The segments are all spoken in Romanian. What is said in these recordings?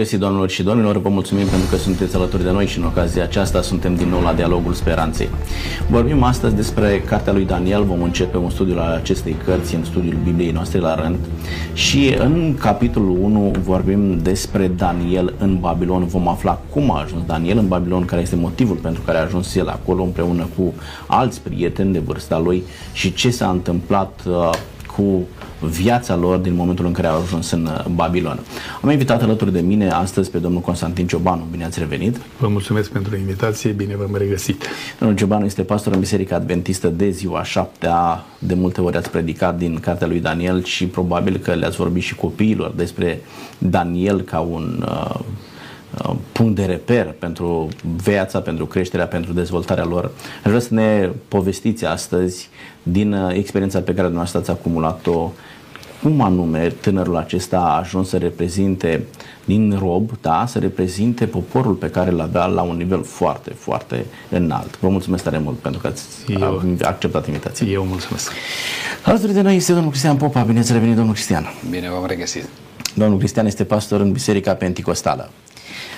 Bun găsit, doamnelor și domnilor, vă mulțumim pentru că sunteți alături de noi și în ocazia aceasta suntem din nou la Dialogul Speranței. Vorbim astăzi despre cartea lui Daniel, vom începe un studiu al acestei cărți în studiul Bibliei noastre la rând și în capitolul 1 vorbim despre Daniel în Babilon. Vom afla cum a ajuns Daniel în Babilon, care este motivul pentru care a ajuns el acolo împreună cu alți prieteni de vârsta lui și ce s-a întâmplat uh, cu viața lor din momentul în care au ajuns în uh, Babilon. Am invitat alături de mine astăzi pe domnul Constantin Ciobanu. Bine ați revenit! Vă mulțumesc pentru invitație, bine v-am regăsit! Domnul Ciobanu este pastor în Biserica Adventistă de ziua șaptea. De multe ori ați predicat din cartea lui Daniel și probabil că le-ați vorbit și copiilor despre Daniel ca un uh, uh punct de reper pentru viața, pentru creșterea, pentru dezvoltarea lor. Aș vrea să ne povestiți astăzi din uh, experiența pe care dumneavoastră ați acumulat-o cum anume tânărul acesta a ajuns să reprezinte din rob, da, să reprezinte poporul pe care îl avea la un nivel foarte, foarte înalt. Vă mulțumesc tare mult pentru că ați Eu, acceptat invitația. Eu mulțumesc. Alături de noi este domnul Cristian Popa. Bine ați revenit, domnul Cristian. Bine v-am regăsit. Domnul Cristian este pastor în Biserica Penticostală.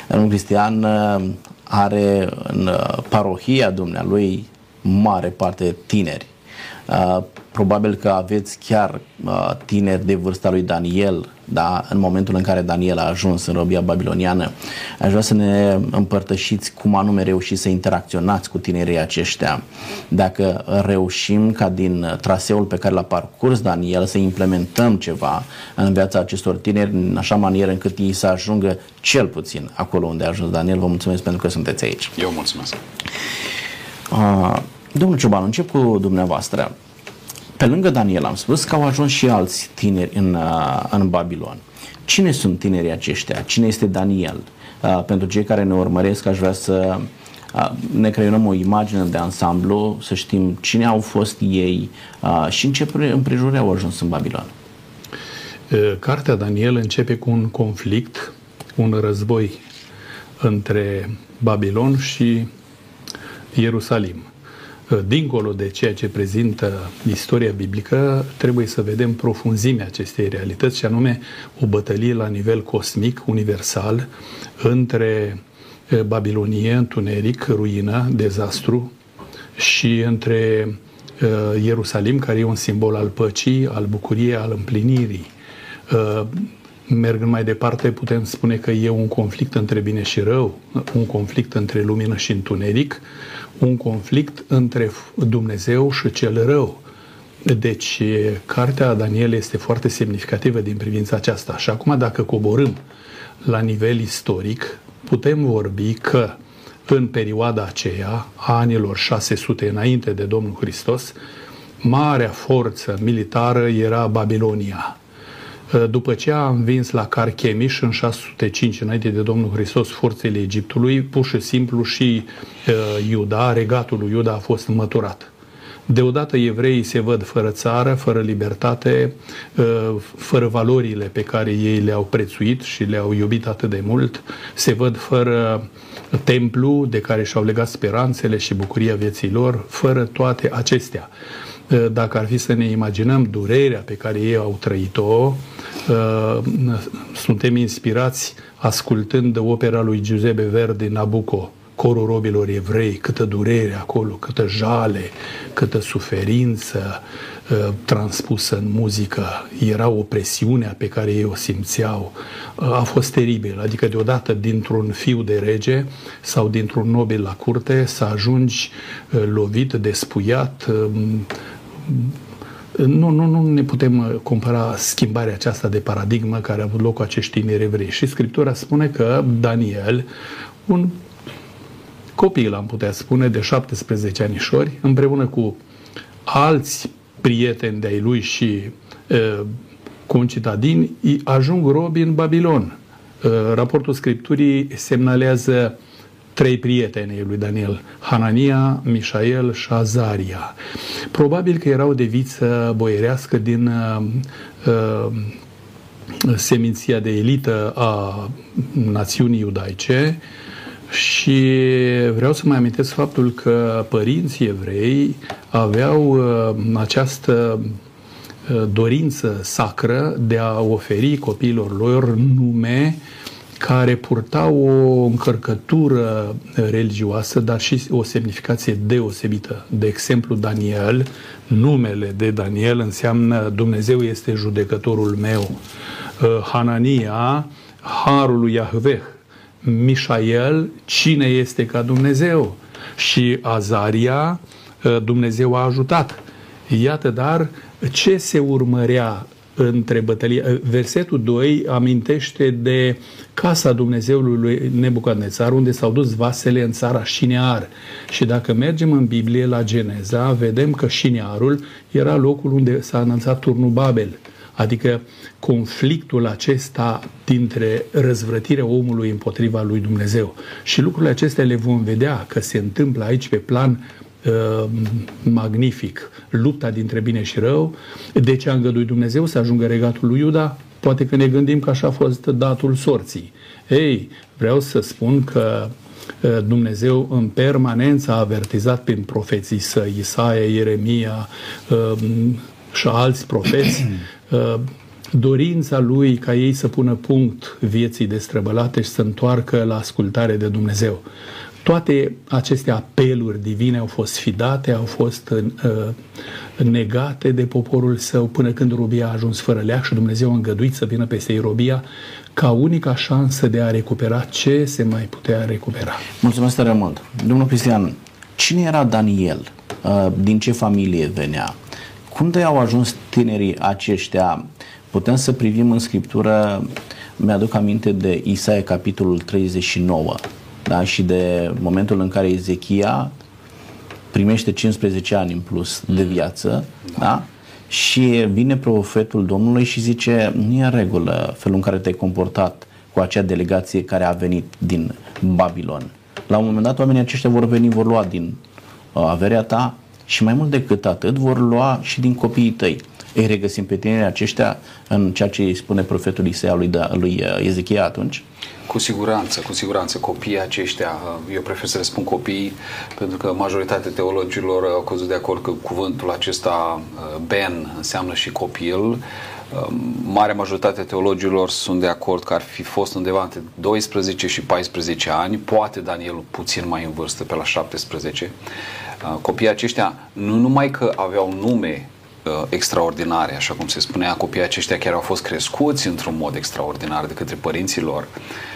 Domnul Cristian uh, are în uh, parohia dumnealui mare parte tineri. Uh, probabil că aveți chiar uh, tineri de vârsta lui Daniel, da, în momentul în care Daniel a ajuns în robia babiloniană. Aș vrea să ne împărtășiți cum anume reușiți să interacționați cu tinerii aceștia. Dacă reușim ca din traseul pe care l-a parcurs Daniel să implementăm ceva în viața acestor tineri în așa manieră încât ei să ajungă cel puțin acolo unde a ajuns Daniel. Vă mulțumesc pentru că sunteți aici. Eu mulțumesc. Uh, domnul Ciobanu, încep cu dumneavoastră. Pe lângă Daniel am spus că au ajuns și alți tineri în, uh, în Babilon. Cine sunt tinerii aceștia? Cine este Daniel? Uh, pentru cei care ne urmăresc, aș vrea să uh, ne creionăm o imagine de ansamblu, să știm cine au fost ei și în ce împrejurări au ajuns în Babilon. Cartea Daniel începe cu un conflict, un război între Babilon și Ierusalim dincolo de ceea ce prezintă istoria biblică, trebuie să vedem profunzimea acestei realități, și anume o bătălie la nivel cosmic, universal, între Babilonie, întuneric, ruină, dezastru, și între Ierusalim, care e un simbol al păcii, al bucuriei, al împlinirii. Mergând mai departe, putem spune că e un conflict între bine și rău, un conflict între lumină și întuneric, un conflict între Dumnezeu și cel rău. Deci, cartea Daniel este foarte semnificativă din privința aceasta. Și acum, dacă coborâm la nivel istoric, putem vorbi că în perioada aceea, a anilor 600 înainte de Domnul Hristos, marea forță militară era Babilonia. Uh, după ce a învins la Carchemish în 605 înainte de Domnul Hristos forțele Egiptului, pur și simplu și uh, Iuda, regatul lui Iuda a fost măturat. Deodată evreii se văd fără țară, fără libertate, uh, fără valorile pe care ei le-au prețuit și le-au iubit atât de mult, se văd fără templu de care și-au legat speranțele și bucuria vieții lor, fără toate acestea. Dacă ar fi să ne imaginăm durerea pe care ei au trăit-o, Uh, suntem inspirați ascultând opera lui Giuseppe Verdi Nabucco, corul robilor evrei, câtă durere acolo, câtă jale, câtă suferință uh, transpusă în muzică. Era o presiune pe care ei o simțeau. Uh, a fost teribil, adică deodată dintr-un fiu de rege sau dintr-un nobil la curte să ajungi lovit, despuiat, nu, nu, nu ne putem uh, compara schimbarea aceasta de paradigmă care a avut loc cu acești tineri evrei. Și Scriptura spune că Daniel, un copil, am putea spune, de 17 anișori, împreună cu alți prieteni de-ai lui și uh, concitadini, ajung robi în Babilon. Uh, raportul Scripturii semnalează trei prieteni lui Daniel, Hanania, Mișael și Azaria. Probabil că erau de viță boierească din uh, uh, seminția de elită a națiunii iudaice și vreau să mai amintesc faptul că părinții evrei aveau uh, această uh, dorință sacră de a oferi copiilor lor nume care purtau o încărcătură religioasă, dar și o semnificație deosebită. De exemplu, Daniel, numele de Daniel înseamnă Dumnezeu este judecătorul meu. Uh, Hanania, harul lui Yahveh. Mișael, cine este ca Dumnezeu? Și Azaria, uh, Dumnezeu a ajutat. Iată, dar ce se urmărea între bătălie. Versetul 2 amintește de casa Dumnezeului lui Nebucadnețar, unde s-au dus vasele în țara Șinear. Și dacă mergem în Biblie la Geneza, vedem că Șinearul era locul unde s-a anunțat turnul Babel. Adică conflictul acesta dintre răzvrătirea omului împotriva lui Dumnezeu. Și lucrurile acestea le vom vedea că se întâmplă aici pe plan uh, magnific. Lupta dintre bine și rău. De ce a îngăduit Dumnezeu să ajungă regatul lui Iuda? Poate că ne gândim că așa a fost datul sorții. Ei, vreau să spun că uh, Dumnezeu în permanență a avertizat prin profeții săi, Isaia, Ieremia uh, și alți profeți, uh, dorința lui ca ei să pună punct vieții destrăbălate și să întoarcă la ascultare de Dumnezeu. Toate aceste apeluri divine au fost sfidate, au fost uh, negate de poporul său până când robia a ajuns fără leac și Dumnezeu a îngăduit să vină peste ei robia ca unica șansă de a recupera ce se mai putea recupera. Mulțumesc tare mult. Domnul Cristian, cine era Daniel? Uh, din ce familie venea? Cum de au ajuns tinerii aceștia? Putem să privim în Scriptură, mi-aduc aminte de Isaia, capitolul 39, da? și de momentul în care Ezechia primește 15 ani în plus de viață, da? da? și vine profetul Domnului și zice, nu e în regulă felul în care te-ai comportat cu acea delegație care a venit din Babilon. La un moment dat oamenii aceștia vor veni, vor lua din uh, averea ta și mai mult decât atât vor lua și din copiii tăi. Îi regăsim pe tinerii aceștia în ceea ce îi spune profetul Isaia lui, da, lui uh, Ezechia atunci? Cu siguranță, cu siguranță. Copiii aceștia, uh, eu prefer să le spun copii, pentru că majoritatea teologilor au căzut de acord că cuvântul acesta, uh, ben, înseamnă și copil. Marea majoritate teologilor sunt de acord că ar fi fost undeva între 12 și 14 ani, poate Daniel puțin mai în vârstă, pe la 17. Copiii aceștia nu numai că aveau nume uh, extraordinare, așa cum se spunea, copiii aceștia chiar au fost crescuți într-un mod extraordinar de către părinții lor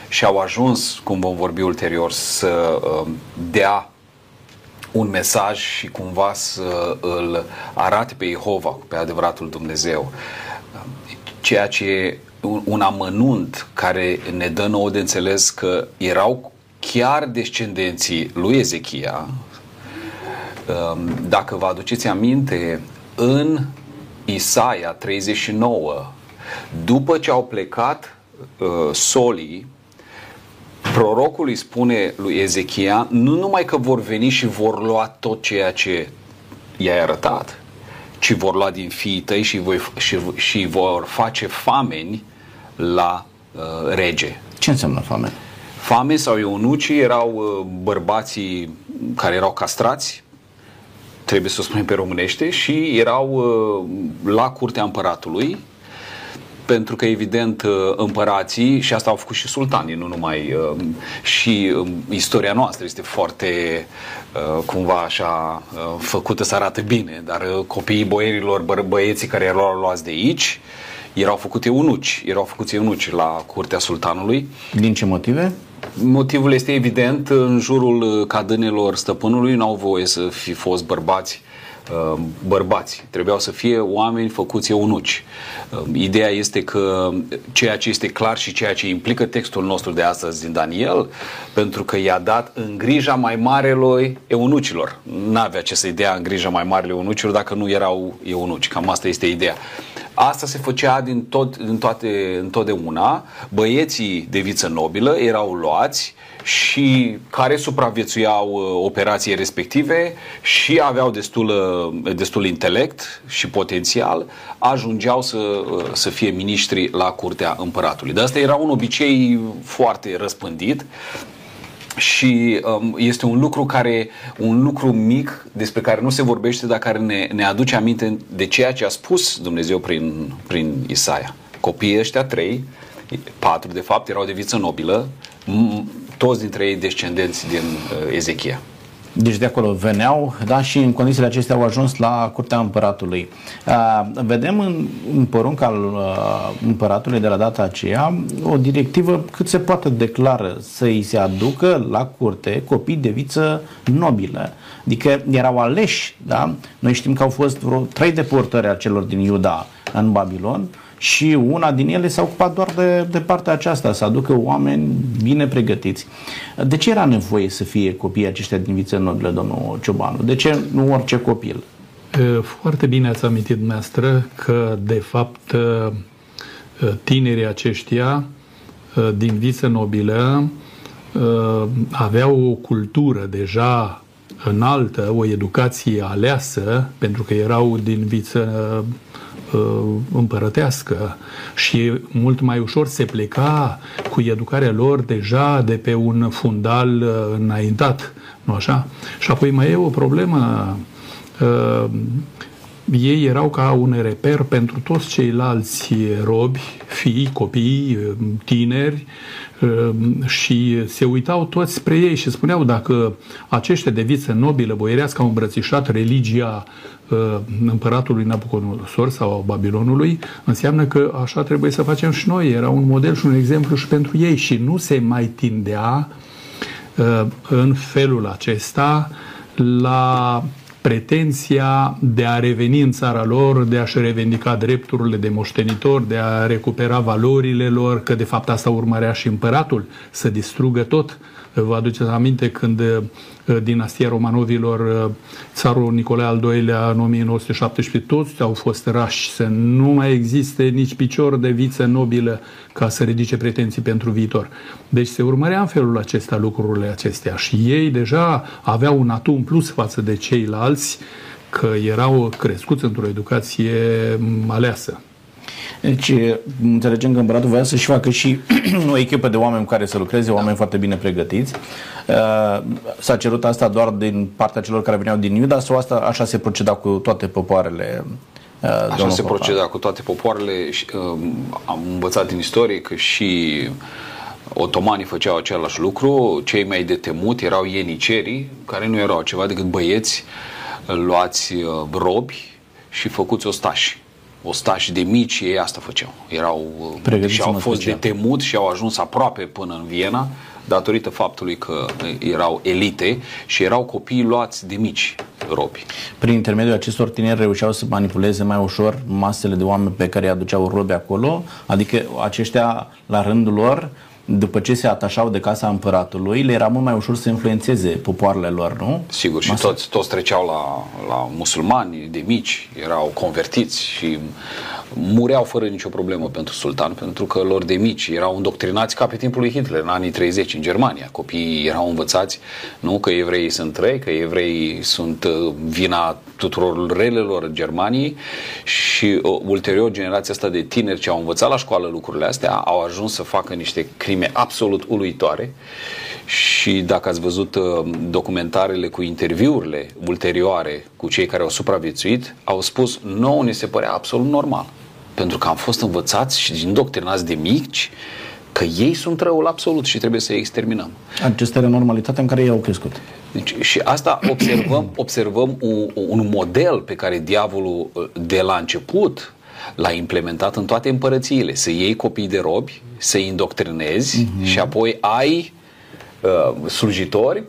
și au ajuns, cum vom vorbi ulterior, să uh, dea un mesaj și cumva să îl arate pe Jehova, pe adevăratul Dumnezeu. Ceea ce un, un amănunt care ne dă nouă de înțeles că erau chiar descendenții lui Ezechia, um, dacă vă aduceți aminte, în Isaia 39, după ce au plecat uh, solii, prorocul îi spune lui Ezechia, nu numai că vor veni și vor lua tot ceea ce i-ai arătat, ci vor lua din fiii tăi și, voi, și, și vor face fameni la uh, rege. Ce înseamnă fameni? Fame sau eunucii erau uh, bărbații care erau castrați, trebuie să o spunem pe românește, și erau uh, la curtea împăratului, pentru că, evident, uh, împărații, și asta au făcut și sultanii, nu numai, uh, și um, istoria noastră este foarte, cumva așa, făcută să arate bine, dar copiii boierilor, bă, băieții care erau luați de aici, erau făcute eunuci, erau făcuți eunuci la curtea sultanului. Din ce motive? Motivul este evident, în jurul uh, cadânelor stăpânului nu au voie să fi fost bărbați uh, bărbați. Trebuiau să fie oameni făcuți eunuci. Uh, ideea este că ceea ce este clar și ceea ce implică textul nostru de astăzi din Daniel, pentru că i-a dat în grija mai marelui eunucilor. N-avea ce să-i dea în grija mai marelui eunucilor dacă nu erau eunuci. Cam asta este ideea. Asta se făcea din, tot, din toate, întotdeauna. Băieții de viță nobilă erau luați și care supraviețuiau uh, operații respective și aveau destul, uh, destul intelect și potențial, ajungeau să, uh, să fie miniștri la curtea împăratului. De asta era un obicei foarte răspândit și um, este un lucru care, un lucru mic despre care nu se vorbește, dar care ne, ne aduce aminte de ceea ce a spus Dumnezeu prin, prin Isaia. Copiii ăștia trei patru de fapt, erau de viță nobilă, toți dintre ei descendenți din uh, Ezechia. Deci de acolo veneau, da, și în condițiile acestea au ajuns la curtea împăratului. Uh, vedem în, în porunca al uh, împăratului de la data aceea o directivă cât se poate declară să îi se aducă la curte copii de viță nobilă. Adică erau aleși, da? Noi știm că au fost vreo trei deportări a celor din Iuda în Babilon, uh, și una din ele s-a ocupat doar de, de partea aceasta, să aducă oameni bine pregătiți. De ce era nevoie să fie copiii aceștia din viță nobilă, domnul Ciobanu? De ce nu orice copil? Foarte bine ați amintit dumneavoastră că, de fapt, tinerii aceștia din viță nobilă aveau o cultură deja înaltă, o educație aleasă, pentru că erau din viță Uh, împărătească și mult mai ușor se pleca cu educarea lor deja de pe un fundal uh, înaintat, nu așa? Și apoi mai e o problemă uh, ei erau ca un reper pentru toți ceilalți robi, fii, copii, tineri și se uitau toți spre ei și spuneau dacă aceștia de viță nobilă boierească au îmbrățișat religia Uh, împăratului Nabucodonosor sau Babilonului, înseamnă că așa trebuie să facem și noi. Era un model și un exemplu și pentru ei și nu se mai tindea uh, în felul acesta la pretenția de a reveni în țara lor, de a-și revendica drepturile de moștenitor, de a recupera valorile lor, că de fapt asta urmărea și împăratul, să distrugă tot. Vă aduceți aminte când Uh, dinastia Romanovilor, uh, țarul Nicolae al II-lea în 1917, toți au fost rași să nu mai existe nici picior de viță nobilă ca să ridice pretenții pentru viitor. Deci se urmărea în felul acesta lucrurile acestea și ei deja aveau un atu în plus față de ceilalți că erau crescuți într-o educație aleasă. Deci, înțelegem că împăratul voia să-și facă și o echipă de oameni cu care să lucreze, oameni da. foarte bine pregătiți. Uh, s-a cerut asta doar din partea celor care veneau din Iuda sau asta așa se proceda cu toate popoarele? Uh, așa se Popa? proceda cu toate popoarele. Uh, am învățat din istorie că și otomanii făceau același lucru, cei mai de temut erau ienicerii, care nu erau ceva decât băieți luați robi și făcuți ostași ostași de mici, ei asta făceau. Erau, și au fost de temut și au ajuns aproape până în Viena datorită faptului că erau elite și erau copii luați de mici robi. Prin intermediul acestor tineri reușeau să manipuleze mai ușor masele de oameni pe care îi aduceau robi acolo, adică aceștia la rândul lor după ce se atașau de casa împăratului, le era mult mai ușor să influențeze popoarele lor, nu? Sigur, și toți, toți treceau la, la musulmani de mici, erau convertiți și mureau fără nicio problemă pentru sultan, pentru că lor de mici erau îndoctrinați ca pe timpul lui Hitler, în anii 30 în Germania. Copiii erau învățați, nu, că evreii sunt răi, că evreii sunt uh, vina tuturor relelor Germaniei și uh, ulterior generația asta de tineri ce au învățat la școală lucrurile astea au ajuns să facă niște crime absolut uluitoare și dacă ați văzut uh, documentarele cu interviurile ulterioare cu cei care au supraviețuit, au spus, nouă ne se părea absolut normal. Pentru că am fost învățați și indoctrinați de mici că ei sunt răul absolut și trebuie să-i exterminăm. Acesta era normalitatea în care ei au crescut. Deci, și asta observăm, observăm un, un model pe care diavolul uh, de la început l-a implementat în toate împărățiile. Să iei copii de robi, să-i indoctrinezi uh-huh. și apoi ai uh, slujitori,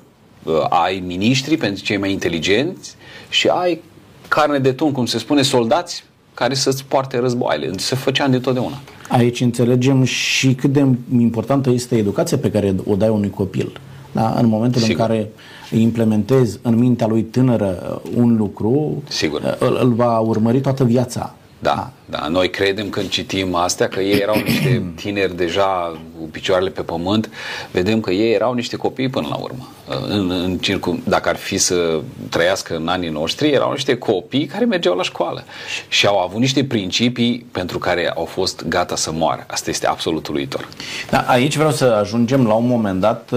uh, ai miniștri pentru cei mai inteligenți și ai carne de tun, cum se spune, soldați care să-ți poarte războaiele. Se făcea de totdeauna. Aici înțelegem și cât de importantă este educația pe care o dai unui copil. Da? În momentul Sigur. în care implementezi în mintea lui tânără un lucru, Sigur. Îl, îl va urmări toată viața. Da, da, noi credem când citim astea că ei erau niște tineri deja cu picioarele pe pământ, vedem că ei erau niște copii până la urmă. În, în circum, dacă ar fi să trăiască în anii noștri, erau niște copii care mergeau la școală și au avut niște principii pentru care au fost gata să moară. Asta este absolut uluitor. Da, aici vreau să ajungem la un moment dat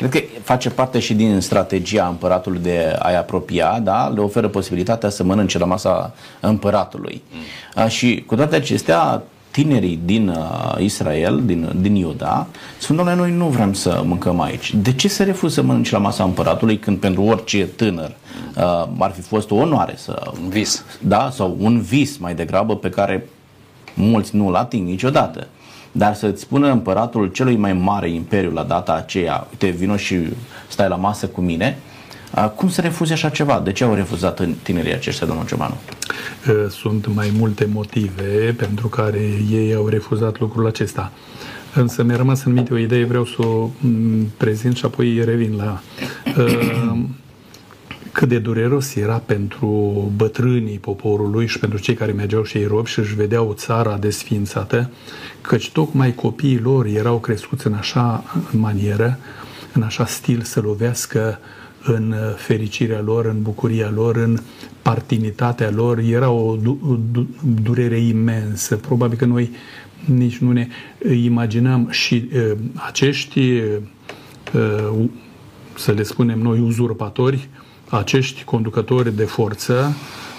Cred că face parte și din strategia împăratului de a-i apropia, da? le oferă posibilitatea să mănânce la masa împăratului. Mm. A, și cu toate acestea, tinerii din uh, Israel, din, din Iuda, spun, doamne, noi nu vrem să mâncăm aici. De ce se refuză să mănânci la masa împăratului când pentru orice tânăr uh, ar fi fost o onoare să... Un vis. Da, sau un vis mai degrabă pe care mulți nu-l ating niciodată. Dar să-ți spună împăratul celui mai mare imperiu la data aceea, uite, vino și stai la masă cu mine, cum să refuze așa ceva? De ce au refuzat tinerii aceștia, domnul Ciobanu? Sunt mai multe motive pentru care ei au refuzat lucrul acesta. Însă mi-a rămas în minte o idee, vreau să o prezint și apoi revin la cât de dureros era pentru bătrânii poporului și pentru cei care mergeau și ei robi și își vedeau țara desfințată, căci tocmai copiii lor erau crescuți în așa manieră, în așa stil să lovească în fericirea lor, în bucuria lor, în partinitatea lor. Era o durere imensă. Probabil că noi nici nu ne imaginăm și uh, acești, uh, să le spunem noi, uzurpatori, acești conducători de forță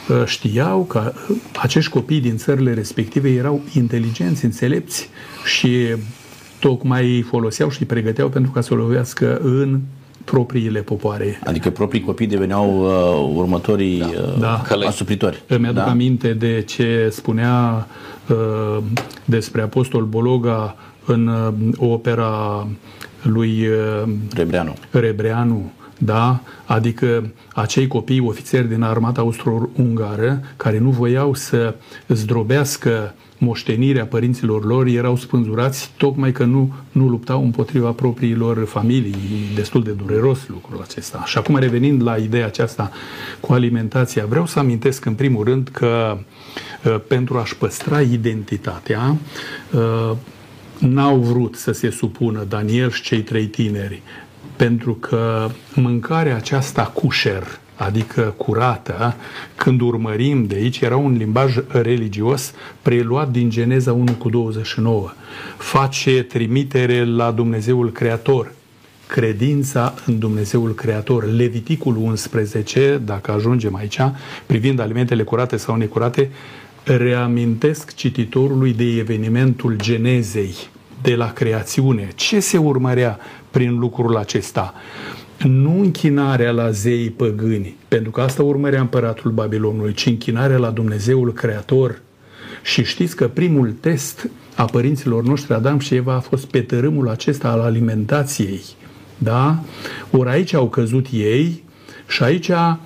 uh, știau că acești copii din țările respective erau inteligenți, înțelepți și tocmai foloseau și pregăteau pentru ca să lovească în propriile popoare. Adică proprii copii deveneau uh, următorii da. Uh, da. asupritori. Îmi aduc da? aminte de ce spunea uh, despre Apostol Bologa în uh, opera lui uh, Rebreanu. Rebreanu da? adică acei copii ofițeri din armata austro-ungară care nu voiau să zdrobească moștenirea părinților lor erau spânzurați tocmai că nu, nu luptau împotriva propriilor familii. Destul de dureros lucrul acesta. Și acum revenind la ideea aceasta cu alimentația, vreau să amintesc în primul rând că uh, pentru a-și păstra identitatea, uh, n-au vrut să se supună Daniel și cei trei tineri pentru că mâncarea aceasta cușer, adică curată, când urmărim de aici, era un limbaj religios preluat din Geneza 1 cu 29. Face trimitere la Dumnezeul Creator, credința în Dumnezeul Creator. Leviticul 11, dacă ajungem aici, privind alimentele curate sau necurate, reamintesc cititorului de evenimentul Genezei, de la creațiune. Ce se urmărea prin lucrul acesta? Nu închinarea la zeii păgâni, pentru că asta urmărea împăratul Babilonului, ci închinarea la Dumnezeul Creator. Și știți că primul test a părinților noștri, Adam și Eva, a fost pe tărâmul acesta al alimentației. Da? Ori aici au căzut ei și aici Ă,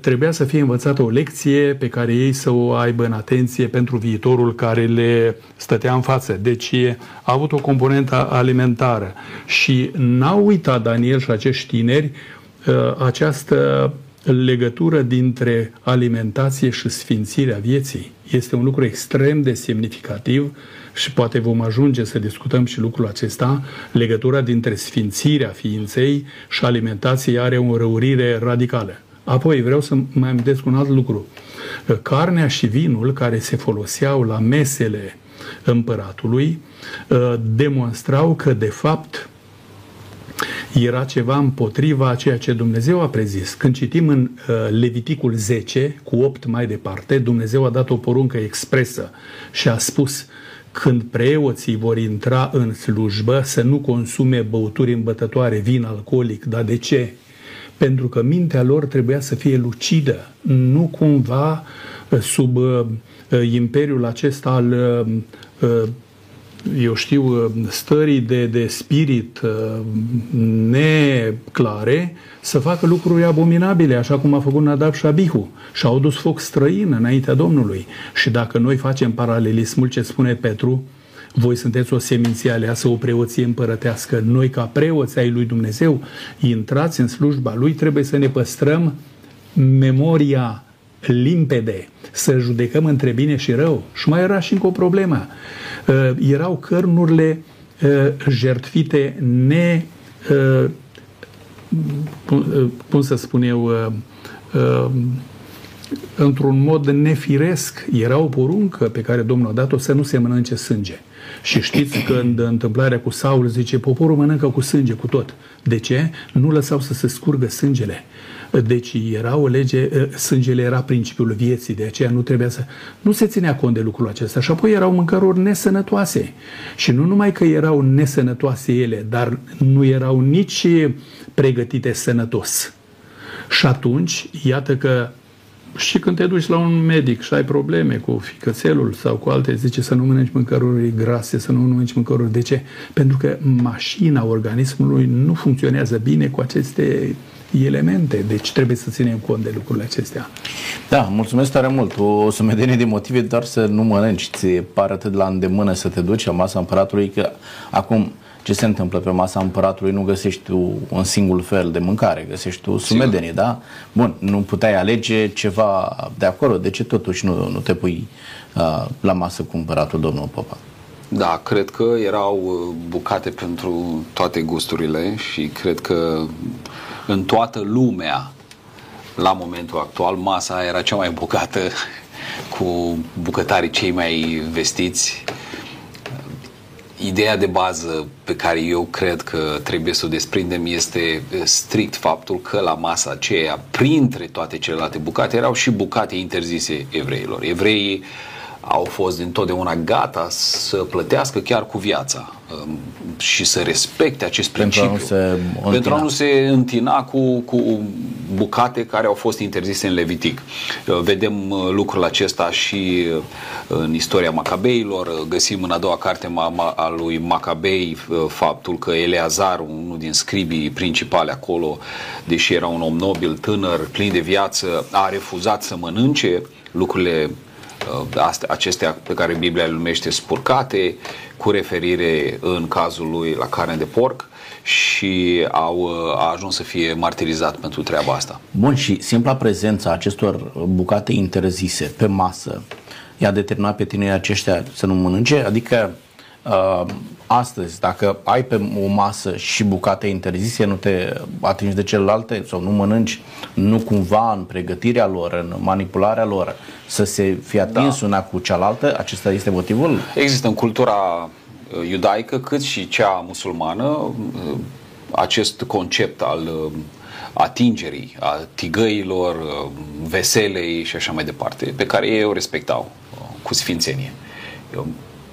trebuia să fie învățată o lecție pe care ei să o aibă în atenție pentru viitorul care le stătea în față. Deci a avut o componentă alimentară și n-au uitat Daniel și acești tineri ă, această legătură dintre alimentație și sfințirea vieții. Este un lucru extrem de semnificativ și poate vom ajunge să discutăm și lucrul acesta, legătura dintre sfințirea ființei și alimentației are o răurire radicală. Apoi vreau să mai amintesc un alt lucru. Carnea și vinul care se foloseau la mesele împăratului ă, demonstrau că de fapt era ceva împotriva a ceea ce Dumnezeu a prezis. Când citim în ă, Leviticul 10, cu 8 mai departe, Dumnezeu a dat o poruncă expresă și a spus când preoții vor intra în slujbă să nu consume băuturi îmbătătoare, vin alcoolic. Dar de ce? Pentru că mintea lor trebuia să fie lucidă, nu cumva uh, sub uh, uh, imperiul acesta al, eu știu, stării de, de spirit neclare, să facă lucruri abominabile, așa cum a făcut Nadab și Abihu. Și au dus foc străin înaintea Domnului. Și dacă noi facem paralelismul ce spune Petru, voi sunteți o seminție aleasă, o preoție împărătească. Noi, ca preoți ai lui Dumnezeu, intrați în slujba lui, trebuie să ne păstrăm memoria limpede, să judecăm între bine și rău. Și mai era și încă o problemă. Uh, erau cărnurile uh, jertfite ne... Uh, cum să spun eu într-un mod nefiresc. Era o poruncă pe care Domnul a dat-o să nu se mănânce sânge. Și știți că în întâmplarea cu Saul zice, poporul mănâncă cu sânge, cu tot. De ce? Nu lăsau să se scurgă sângele. Deci era o lege, sângele era principiul vieții, de aceea nu trebuia să... Nu se ținea cont de lucrul acesta. Și apoi erau mâncăruri nesănătoase. Și nu numai că erau nesănătoase ele, dar nu erau nici pregătite sănătos. Și atunci, iată că și când te duci la un medic și ai probleme cu ficățelul sau cu alte, zice să nu mănânci mâncăruri grase, să nu mănânci mâncăruri. De ce? Pentru că mașina organismului nu funcționează bine cu aceste elemente, deci trebuie să ținem cont de lucrurile acestea. Da, mulțumesc tare mult. O sumedenie de motive doar să nu mănânci. Ți pare atât la îndemână să te duci la masa împăratului că acum ce se întâmplă pe masa împăratului, nu găsești tu un singur fel de mâncare, găsești tu sumedenie, da? Bun, nu puteai alege ceva de acolo, de ce totuși nu, nu te pui uh, la masă cu împăratul domnul Popa? Da, cred că erau uh, bucate pentru toate gusturile și cred că în toată lumea, la momentul actual, masa era cea mai bogată cu bucătarii cei mai vestiți Ideea de bază pe care eu cred că trebuie să o desprindem este strict faptul că la masa aceea, printre toate celelalte bucate, erau și bucate interzise evreilor. Evreii au fost dintotdeauna gata să plătească chiar cu viața um, și să respecte acest principiu. Pentru a nu se, pentru a nu se întina cu, cu bucate care au fost interzise în Levitic. Uh, vedem uh, lucrul acesta și uh, în istoria Macabeilor. Găsim în a doua carte a lui Macabei faptul că Eleazar, unul din scribii principale acolo, deși era un om nobil, tânăr, plin de viață, a refuzat să mănânce lucrurile acestea pe care Biblia le numește spurcate, cu referire în cazul lui la carne de porc și au, a ajuns să fie martirizat pentru treaba asta. Bun, și simpla prezența acestor bucate interzise pe masă i-a determinat pe tinerii aceștia să nu mănânce? Adică uh, astăzi, dacă ai pe o masă și bucate interzise, nu te atingi de celelalte sau nu mănânci, nu cumva în pregătirea lor, în manipularea lor, să se fie atins da. una cu cealaltă, acesta este motivul? Există în cultura Uh, iudaică cât și cea musulmană uh, acest concept al uh, atingerii, a tigăilor, veselei și așa mai departe, pe care ei o respectau cu sfințenie. Eu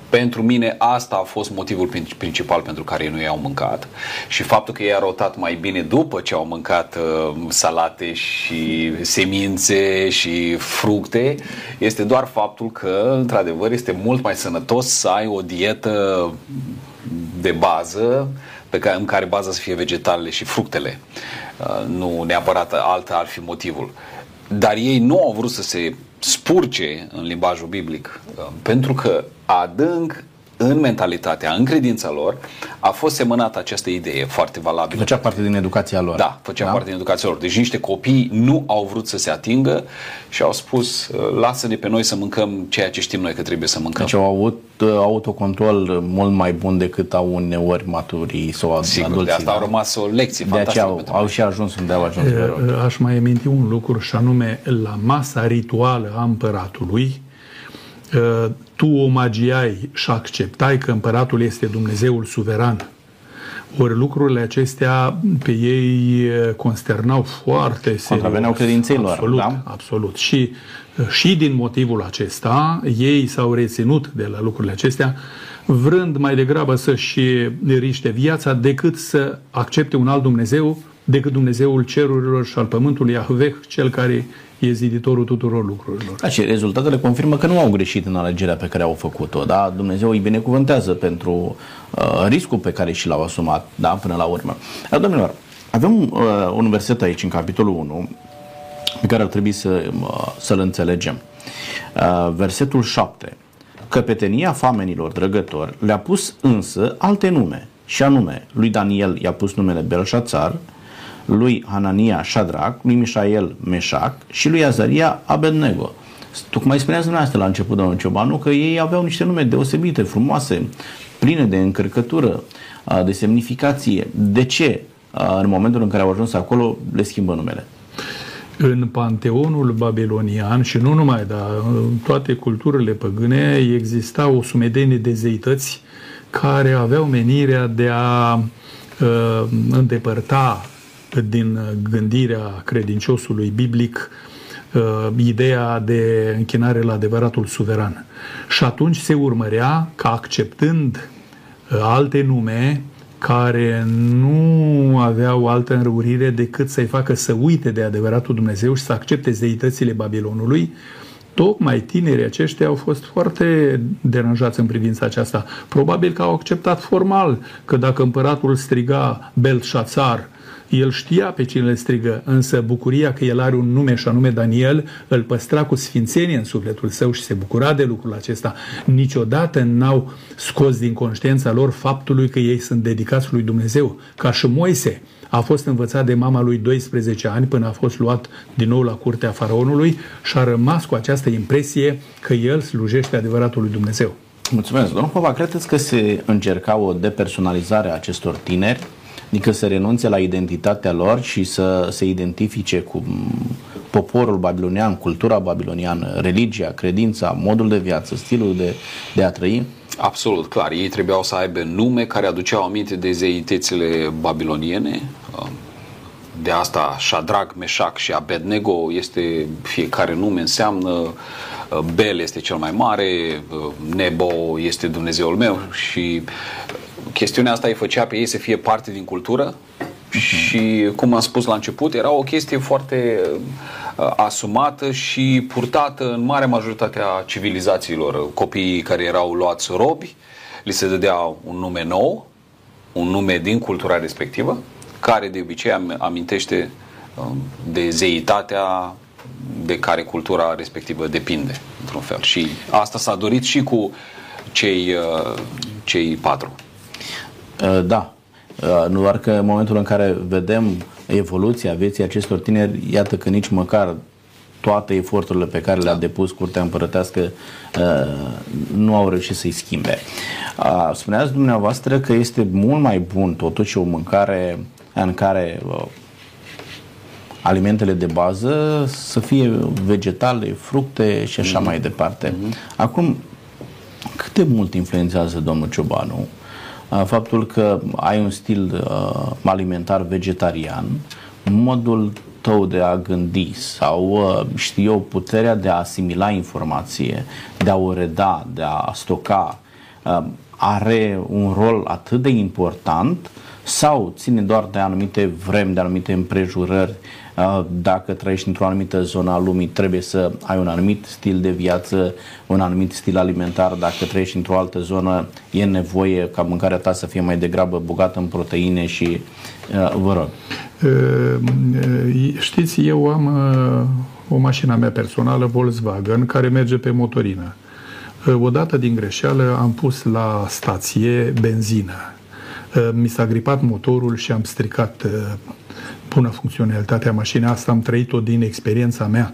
pentru mine asta a fost motivul principal pentru care ei nu i-au mâncat și faptul că ei au rotat mai bine după ce au mâncat uh, salate și semințe și fructe este doar faptul că într-adevăr este mult mai sănătos să ai o dietă de bază pe care, în care baza să fie vegetalele și fructele. Uh, nu neapărat alta ar fi motivul. Dar ei nu au vrut să se spurce în limbajul biblic, uh, pentru că adânc în mentalitatea, în credința lor, a fost semănată această idee foarte valabilă. Făcea parte din educația lor. Da, făcea da? parte din educația lor. Deci niște copii nu au vrut să se atingă și au spus, uh, lasă-ne pe noi să mâncăm ceea ce știm noi că trebuie să mâncăm. Deci au avut uh, autocontrol mult mai bun decât au uneori maturii sau Sigur, adulții. de asta da? au rămas o lecție de aceea au, au și ajuns unde au ajuns. Aș mai aminti un lucru și anume la masa rituală a împăratului, tu omagiai și acceptai că împăratul este Dumnezeul suveran. Ori lucrurile acestea pe ei consternau foarte serios. Contraveneau credinței lor. Absolut, da? absolut. Și, și din motivul acesta, ei s-au reținut de la lucrurile acestea, vrând mai degrabă să-și riște viața decât să accepte un alt Dumnezeu decât Dumnezeul cerurilor și al pământului, Yahveh, cel care e ziditorul tuturor lucrurilor. Da, și rezultatele confirmă că nu au greșit în alegerea pe care au făcut-o. Da? Dumnezeu îi binecuvântează pentru uh, riscul pe care și l-au asumat da? până la urmă. Dar, domnilor, avem uh, un verset aici, în capitolul 1, pe care ar trebui să, uh, să-l înțelegem. Uh, versetul 7. Căpetenia famenilor drăgători le-a pus însă alte nume, și anume, lui Daniel i-a pus numele Belșațar, lui Hanania Shadrach, lui Mișael Meșac și lui Azaria Abednego. Tocmai spuneați dumneavoastră la început, domnul Ciobanu, că ei aveau niște nume deosebite, frumoase, pline de încărcătură, de semnificație. De ce în momentul în care au ajuns acolo le schimbă numele? În panteonul babilonian și nu numai, dar în toate culturile păgâne exista o sumedenie de zeități care aveau menirea de a uh, îndepărta din gândirea credinciosului biblic uh, ideea de închinare la adevăratul suveran. Și atunci se urmărea că acceptând uh, alte nume care nu aveau altă înrăurire decât să-i facă să uite de adevăratul Dumnezeu și să accepte zeitățile Babilonului, tocmai tinerii aceștia au fost foarte deranjați în privința aceasta. Probabil că au acceptat formal că dacă împăratul striga Belșațar, el știa pe cine le strigă, însă bucuria că el are un nume și anume Daniel îl păstra cu sfințenie în sufletul său și se bucura de lucrul acesta. Niciodată n-au scos din conștiința lor faptului că ei sunt dedicați lui Dumnezeu, ca și Moise a fost învățat de mama lui 12 ani până a fost luat din nou la curtea faraonului și a rămas cu această impresie că el slujește adevăratul lui Dumnezeu. Mulțumesc. Domnul Papa, credeți că se încerca o depersonalizare a acestor tineri Adică să renunțe la identitatea lor și să se identifice cu poporul babilonian, cultura babiloniană, religia, credința, modul de viață, stilul de, de a trăi? Absolut, clar. Ei trebuiau să aibă nume care aduceau aminte de zeitățile babiloniene. De asta Shadrach, Meshach și Abednego este fiecare nume înseamnă Bel este cel mai mare, Nebo este Dumnezeul meu și chestiunea asta îi făcea pe ei să fie parte din cultură uh-huh. și, cum am spus la început, era o chestie foarte uh, asumată și purtată în mare majoritatea civilizațiilor. Copiii care erau luați robi, li se dădea un nume nou, un nume din cultura respectivă, care de obicei amintește uh, de zeitatea de care cultura respectivă depinde, într-un fel. Și asta s-a dorit și cu cei, uh, cei patru. Uh, da. Uh, nu doar că în momentul în care vedem evoluția vieții acestor tineri, iată că nici măcar toate eforturile pe care le-a depus Curtea Împărătească uh, nu au reușit să-i schimbe. Spuneați dumneavoastră că este mult mai bun totuși o mâncare în care alimentele de bază să fie vegetale, fructe și așa mm-hmm. mai departe. Mm-hmm. Acum, cât de mult influențează domnul Ciobanu faptul că ai un stil uh, alimentar vegetarian, modul tău de a gândi sau, uh, știu eu, puterea de a asimila informație, de a o reda, de a stoca, uh, are un rol atât de important sau ține doar de anumite vremi, de anumite împrejurări dacă trăiești într-o anumită zonă a lumii, trebuie să ai un anumit stil de viață, un anumit stil alimentar. Dacă trăiești într-o altă zonă, e nevoie ca mâncarea ta să fie mai degrabă bogată în proteine și vă rog. Știți, eu am o mașină mea personală, Volkswagen, care merge pe motorină. Odată din greșeală am pus la stație benzină. Mi s-a gripat motorul și am stricat bună funcționalitate a mașinii. Asta am trăit-o din experiența mea.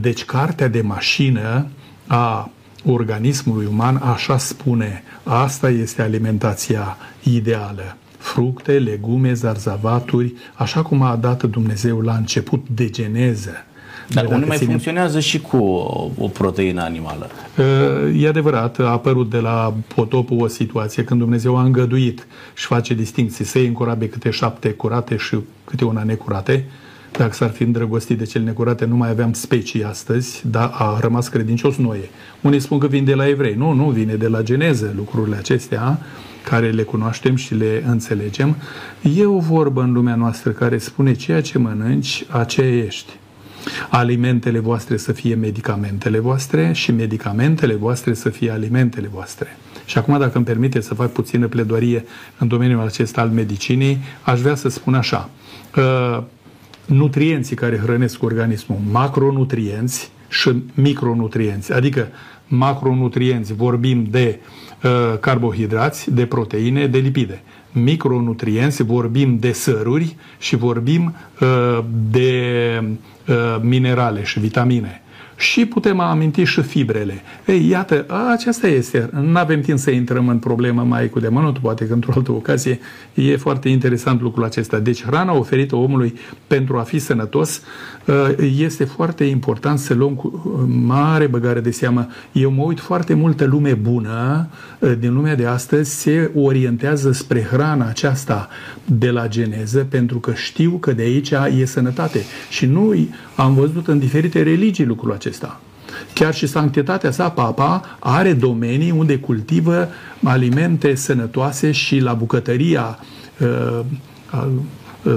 Deci cartea de mașină a organismului uman așa spune. Asta este alimentația ideală. Fructe, legume, zarzavaturi, așa cum a dat Dumnezeu la început de geneză dar unde mai ținem... funcționează și cu o, o proteină animală. E adevărat, a apărut de la potopul o situație când Dumnezeu a îngăduit și face distinții, să iei în corabie câte șapte curate și câte una necurate. Dacă s-ar fi îndrăgostit de cele necurate, nu mai aveam specii astăzi, dar a rămas credincios Noe. Unii spun că vin de la evrei. Nu, nu, vine de la geneză lucrurile acestea care le cunoaștem și le înțelegem. E o vorbă în lumea noastră care spune ceea ce mănânci, aceea ești alimentele voastre să fie medicamentele voastre și medicamentele voastre să fie alimentele voastre. Și acum, dacă îmi permite să fac puțină pledoarie în domeniul acesta al medicinii, aș vrea să spun așa. Nutrienții care hrănesc organismul, macronutrienți și micronutrienți, adică macronutrienți vorbim de uh, carbohidrați, de proteine, de lipide micronutrienți, vorbim de săruri și vorbim uh, de uh, minerale și vitamine. Și putem aminti și fibrele. Ei, iată, aceasta este. Nu avem timp să intrăm în problemă mai cu demănut, poate că într-o altă ocazie e foarte interesant lucrul acesta. Deci hrana oferită omului pentru a fi sănătos ă, este foarte important să luăm cu mare băgare de seamă. Eu mă uit foarte multă lume bună ă, din lumea de astăzi se orientează spre hrana aceasta de la geneză pentru că știu că de aici e sănătate. Și noi am văzut în diferite religii lucrul acesta. Chiar și sanctitatea sa, papa, are domenii unde cultivă alimente sănătoase și la bucătăria uh, uh,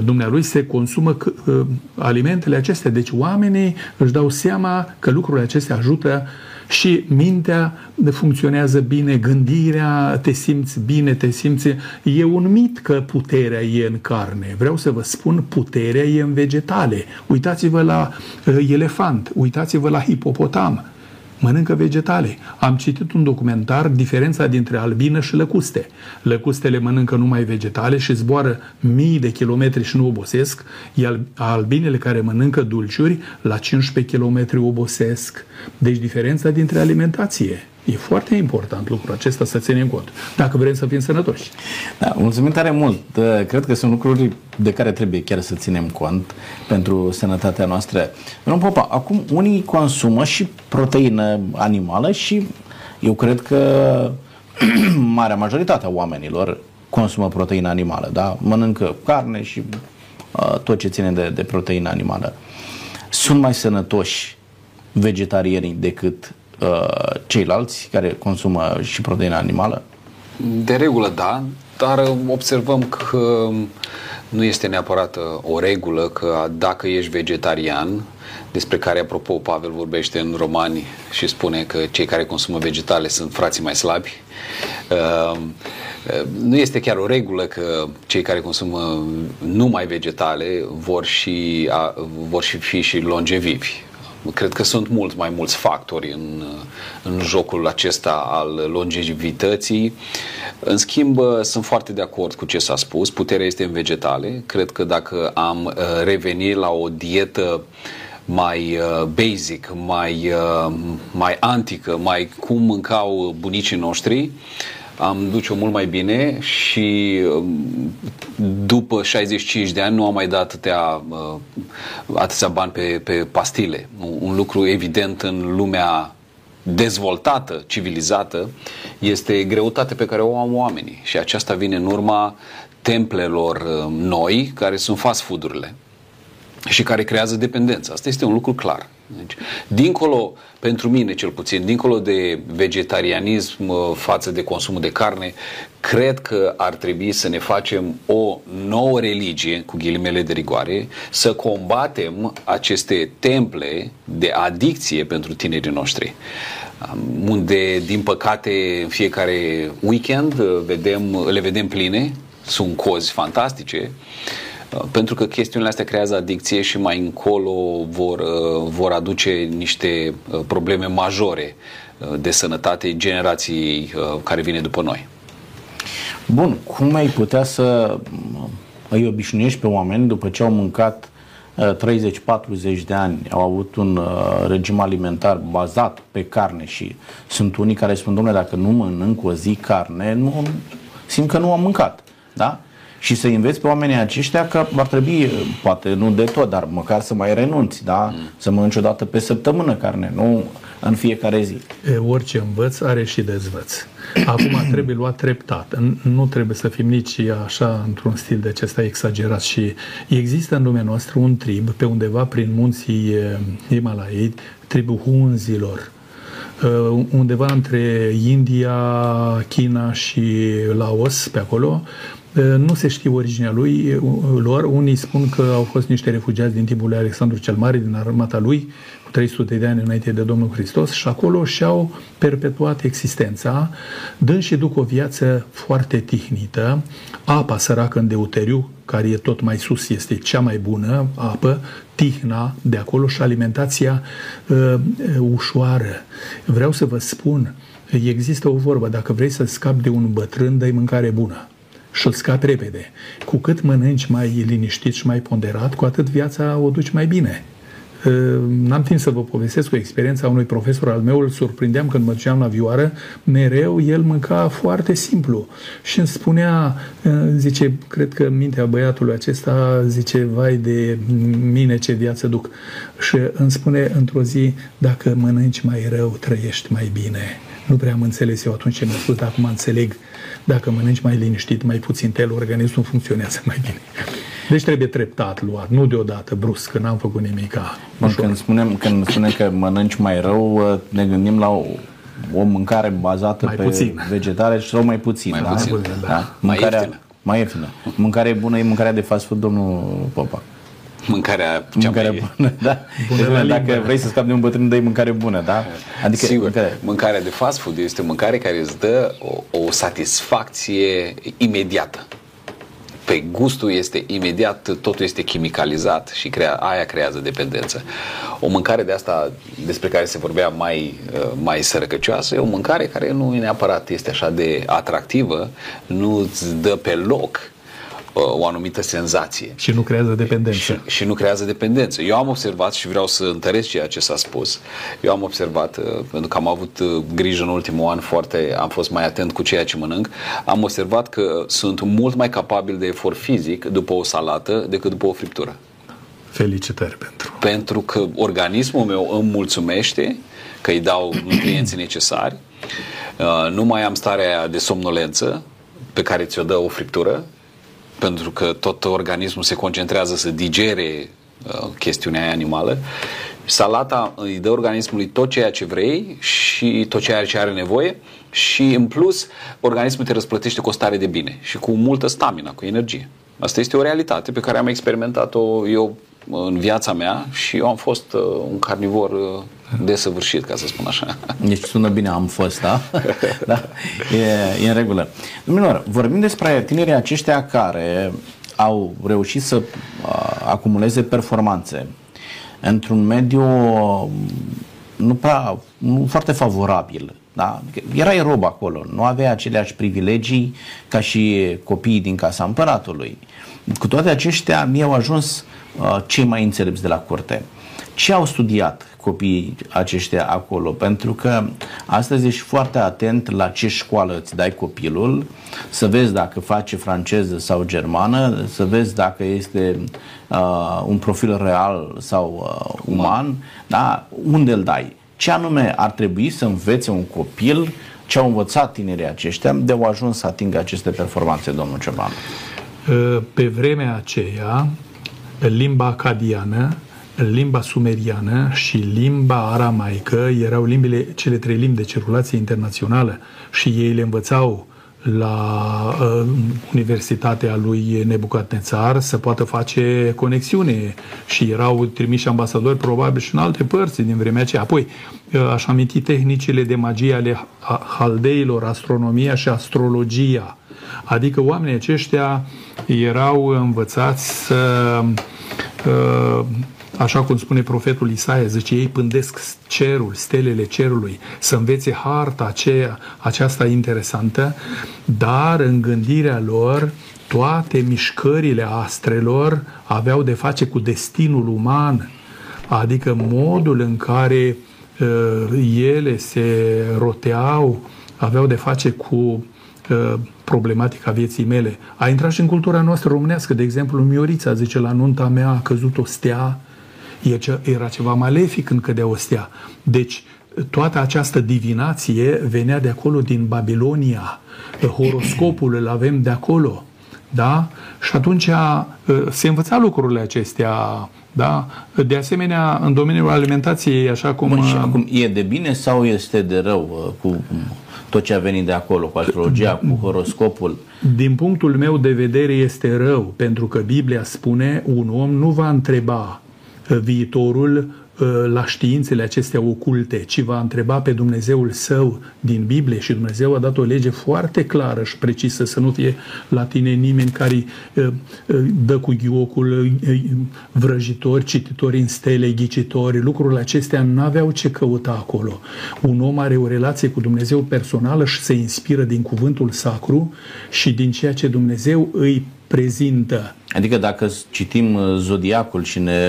dumnealui se consumă uh, alimentele acestea. Deci oamenii își dau seama că lucrurile acestea ajută și mintea funcționează bine, gândirea, te simți bine, te simți... E un mit că puterea e în carne. Vreau să vă spun, puterea e în vegetale. Uitați-vă la uh, elefant, uitați-vă la hipopotam mănâncă vegetale. Am citit un documentar, diferența dintre albină și lăcuste. Lăcustele mănâncă numai vegetale și zboară mii de kilometri și nu obosesc, iar albinele care mănâncă dulciuri la 15 km obosesc. Deci diferența dintre alimentație. E foarte important lucrul acesta să ținem cont, dacă vrem să fim sănătoși. Da, mulțumim tare mult. Cred că sunt lucruri de care trebuie chiar să ținem cont pentru sănătatea noastră. Domnul Popa, acum unii consumă și proteină animală și eu cred că marea majoritatea oamenilor consumă proteină animală, da? Mănâncă carne și uh, tot ce ține de, de proteină animală. Sunt mai sănătoși vegetarianii decât uh, ceilalți care consumă și proteină animală? De regulă, da, dar observăm că nu este neapărat uh, o regulă că dacă ești vegetarian, despre care, apropo, Pavel vorbește în romani și spune că cei care consumă vegetale sunt frații mai slabi. Uh, uh, nu este chiar o regulă că cei care consumă numai vegetale vor și, vor și fi și longevivi. Cred că sunt mult mai mulți factori în, în jocul acesta al longevității. În schimb, sunt foarte de acord cu ce s-a spus. Puterea este în vegetale. Cred că dacă am uh, reveni la o dietă mai uh, basic, mai, uh, mai antică, mai cum mâncau bunicii noștri, am duce-o mult mai bine și um, după 65 de ani nu am mai dat atâtea, uh, atâția bani pe, pe pastile. Un lucru evident în lumea dezvoltată, civilizată, este greutatea pe care o au oamenii și aceasta vine în urma templelor uh, noi, care sunt fast food-urile și care creează dependență. Asta este un lucru clar. Deci, dincolo, pentru mine cel puțin, dincolo de vegetarianism uh, față de consumul de carne, cred că ar trebui să ne facem o nouă religie, cu ghilimele de rigoare, să combatem aceste temple de adicție pentru tinerii noștri. Unde, din păcate, în fiecare weekend uh, vedem, le vedem pline, sunt cozi fantastice, Uh, pentru că chestiunile astea creează adicție și mai încolo vor, uh, vor aduce niște uh, probleme majore de sănătate generației care vine după noi. Bun, cum ai putea să îi obișnuiești pe oameni după ce au mâncat 30-40 de ani, au avut un regim alimentar bazat pe carne și sunt unii care spun, domnule, dacă nu mănânc o zi carne, nu, simt că nu am mâncat. Da? Și să înveți pe oamenii aceștia că ar trebui, poate nu de tot, dar măcar să mai renunți, da? Mm. Să mănânci o dată pe săptămână carne, nu în fiecare zi. E, orice învăț are și dezvăț. Acum trebuie luat treptat. Nu trebuie să fim nici așa într-un stil de acesta exagerat și există în lumea noastră un trib pe undeva prin munții Himalai, tribul Hunzilor, undeva între India, China și Laos, pe acolo, nu se știe originea lui, lor. Unii spun că au fost niște refugiați din timpul lui Alexandru cel Mare, din armata lui, cu 300 de ani înainte de Domnul Hristos și acolo și-au perpetuat existența, dând și duc o viață foarte tihnită. Apa săracă în deuteriu, care e tot mai sus, este cea mai bună apă, tihna de acolo și alimentația uh, ușoară. Vreau să vă spun, există o vorbă, dacă vrei să scapi de un bătrân, dai mâncare bună și îl scapi repede. Cu cât mănânci mai liniștit și mai ponderat, cu atât viața o duci mai bine. N-am timp să vă povestesc cu experiența unui profesor al meu, îl surprindeam când mă duceam la vioară, mereu el mânca foarte simplu și îmi spunea, zice, cred că în mintea băiatului acesta, zice, vai de mine ce viață duc. Și îmi spune într-o zi, dacă mănânci mai rău, trăiești mai bine. Nu prea am înțeles eu atunci ce mi-a spus, dar acum înțeleg. Dacă mănânci mai liniștit, mai puțin tel, organismul funcționează mai bine. Deci trebuie treptat luat, nu deodată, brusc, că n-am făcut nimic. Bun, când, spunem, când spunem că mănânci mai rău, ne gândim la o, o mâncare bazată Mai pe puțin. vegetare sau mai puțin. Mai da? puțin, da. Mai Mâncarea, ieftină. mai ieftină. Mâncarea bună e mâncarea de fast food, domnul Popa. Mâncarea cea Mâncarea mai... bună, da. Bună Deci, la dacă limbă. vrei să scapi de un bătrân, dai mâncare bună, da? Adică, Sigur, mâncare- mâncarea de fast food este o mâncare care îți dă o, o satisfacție imediată. Pe gustul este imediat, totul este chimicalizat și crea, aia creează dependență. O mâncare de asta despre care se vorbea mai, uh, mai sărăcăcioasă e o mâncare care nu neapărat este așa de atractivă, nu îți dă pe loc uh, o anumită senzație. Și nu creează dependență. Și, și nu creează dependență. Eu am observat și vreau să întăresc ceea ce s-a spus. Eu am observat, uh, pentru că am avut uh, grijă în ultimul an foarte, am fost mai atent cu ceea ce mănânc, am observat că sunt mult mai capabil de efort fizic după o salată decât după o friptură. Felicitări pentru. Pentru că organismul meu îmi mulțumește că îi dau nutrienții necesari, uh, nu mai am starea aia de somnolență pe care ți-o dă o friptură, pentru că tot organismul se concentrează să digere uh, chestiunea aia animală. Salata îi dă organismului tot ceea ce vrei și tot ceea ce are nevoie și în plus organismul te răsplătește cu o stare de bine și cu multă stamina, cu energie. Asta este o realitate pe care am experimentat-o eu în viața mea și eu am fost uh, un carnivor uh, desăvârșit, ca să spun așa. Deci sună bine, am fost, da? da? E, e în regulă. Domnilor, vorbim despre tinerii aceștia care au reușit să uh, acumuleze performanțe într-un mediu uh, nu prea, nu foarte favorabil. Da? Era rob acolo, nu avea aceleași privilegii ca și copiii din casa împăratului. Cu toate aceștia, mie au ajuns uh, cei mai înțelepți de la curte. Ce au studiat copiii aceștia acolo? Pentru că astăzi ești foarte atent la ce școală îți dai copilul, să vezi dacă face franceză sau germană, să vezi dacă este uh, un profil real sau uh, uman, da? unde îl dai? Ce anume ar trebui să învețe un copil, ce au învățat tinerii aceștia de au ajuns să atingă aceste performanțe, domnul Cioban? Pe vremea aceea, limba acadiană, limba sumeriană și limba aramaică erau limbile, cele trei limbi de circulație internațională și ei le învățau la uh, Universitatea lui Nebucadnețar să poată face conexiune și erau trimiși ambasadori probabil și în alte părți din vremea aceea. Apoi, uh, aș aminti tehnicile de magie ale haldeilor, astronomia și astrologia. Adică oamenii aceștia erau învățați să uh, așa cum spune profetul Isaia, zice, ei pândesc cerul, stelele cerului, să învețe harta aceea, aceasta interesantă, dar în gândirea lor toate mișcările astrelor aveau de face cu destinul uman, adică modul în care uh, ele se roteau, aveau de face cu uh, problematica vieții mele. A intrat și în cultura noastră românească, de exemplu, Miorița zice, la nunta mea a căzut o stea, era ceva malefic când cădea o stea. Deci, toată această divinație venea de acolo din Babilonia. Horoscopul îl avem de acolo. Da? Și atunci se învăța lucrurile acestea. Da? De asemenea, în domeniul alimentației, așa cum... Bun, și acum e de bine sau este de rău cu tot ce a venit de acolo, cu astrologia, cu horoscopul? Din punctul meu de vedere este rău, pentru că Biblia spune un om nu va întreba viitorul la științele acestea oculte, ci va întreba pe Dumnezeul său din Biblie și Dumnezeu a dat o lege foarte clară și precisă să nu fie la tine nimeni care dă cu ghiocul vrăjitori, cititori în stele, ghicitori. Lucrurile acestea nu aveau ce căuta acolo. Un om are o relație cu Dumnezeu personală și se inspiră din cuvântul sacru și din ceea ce Dumnezeu îi prezintă. Adică dacă citim uh, Zodiacul și ne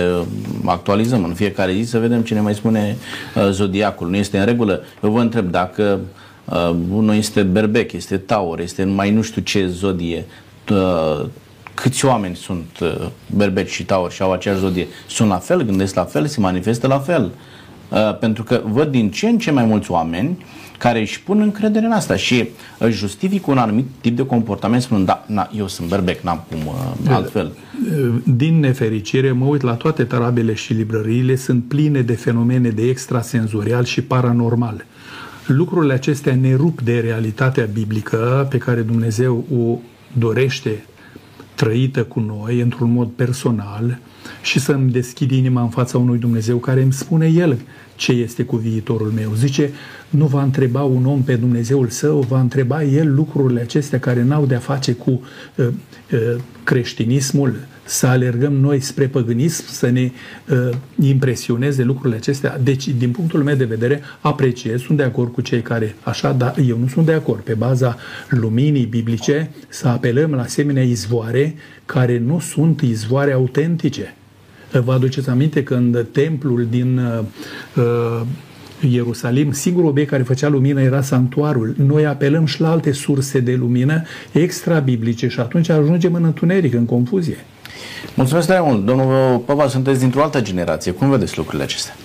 actualizăm în fiecare zi să vedem ce ne mai spune uh, Zodiacul. Nu este în regulă? Eu vă întreb dacă uh, unul este berbec, este taur, este mai nu știu ce zodie, uh, câți oameni sunt uh, berbeci și taur și au aceeași zodie? Sunt la fel, gândesc la fel, se manifestă la fel. Uh, pentru că văd din ce în ce mai mulți oameni care își pun încredere în asta și își justifică un anumit tip de comportament spunând, da, na, eu sunt berbec, n-am cum uh, altfel. Din nefericire, mă uit la toate tarabele și librăriile, sunt pline de fenomene de extrasenzorial și paranormal. Lucrurile acestea ne rup de realitatea biblică pe care Dumnezeu o dorește trăită cu noi într-un mod personal și să-mi deschid inima în fața unui Dumnezeu care îmi spune El ce este cu viitorul meu. Zice, nu va întreba un om pe Dumnezeul său, va întreba el lucrurile acestea care n-au de-a face cu uh, uh, creștinismul, să alergăm noi spre păgânism, să ne uh, impresioneze lucrurile acestea. Deci, din punctul meu de vedere, apreciez, sunt de acord cu cei care așa, dar eu nu sunt de acord. Pe baza luminii biblice, să apelăm la asemenea izvoare care nu sunt izvoare autentice. Vă aduceți aminte când templul din uh, uh Ierusalim, singurul obiect care făcea lumină era santuarul. Noi apelăm și la alte surse de lumină extra-biblice și atunci ajungem în întuneric, în confuzie. Mulțumesc tare mult. Domnul Papa, sunteți dintr-o altă generație. Cum vedeți lucrurile acestea?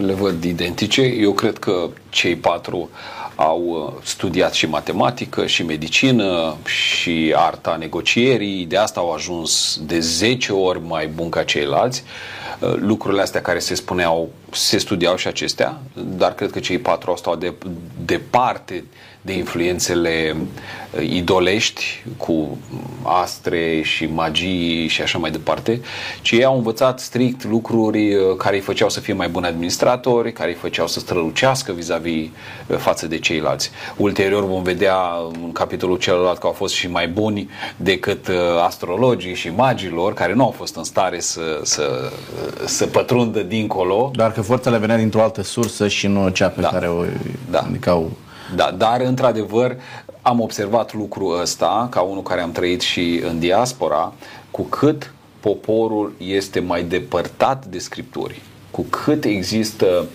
Le văd identice. Eu cred că cei patru au uh, studiat și matematică, și medicină, și arta negocierii. De asta au ajuns de 10 ori mai bun ca ceilalți. Uh, lucrurile astea care se spuneau, se studiau și acestea, dar cred că cei patru au stat de, departe de influențele uh, idolești cu astre și magii și așa mai departe, ci ei au învățat strict lucruri uh, care îi făceau să fie mai buni administratori, care îi făceau să strălucească vis-a-vis față de ceilalți. Ulterior vom vedea în capitolul celălalt că au fost și mai buni decât astrologii și magilor, care nu au fost în stare să, să să pătrundă dincolo. Doar că forțele venea dintr-o altă sursă și nu cea pe da. care o da. indicau. Da, dar într-adevăr am observat lucrul ăsta ca unul care am trăit și în diaspora, cu cât poporul este mai depărtat de scripturi, cu cât există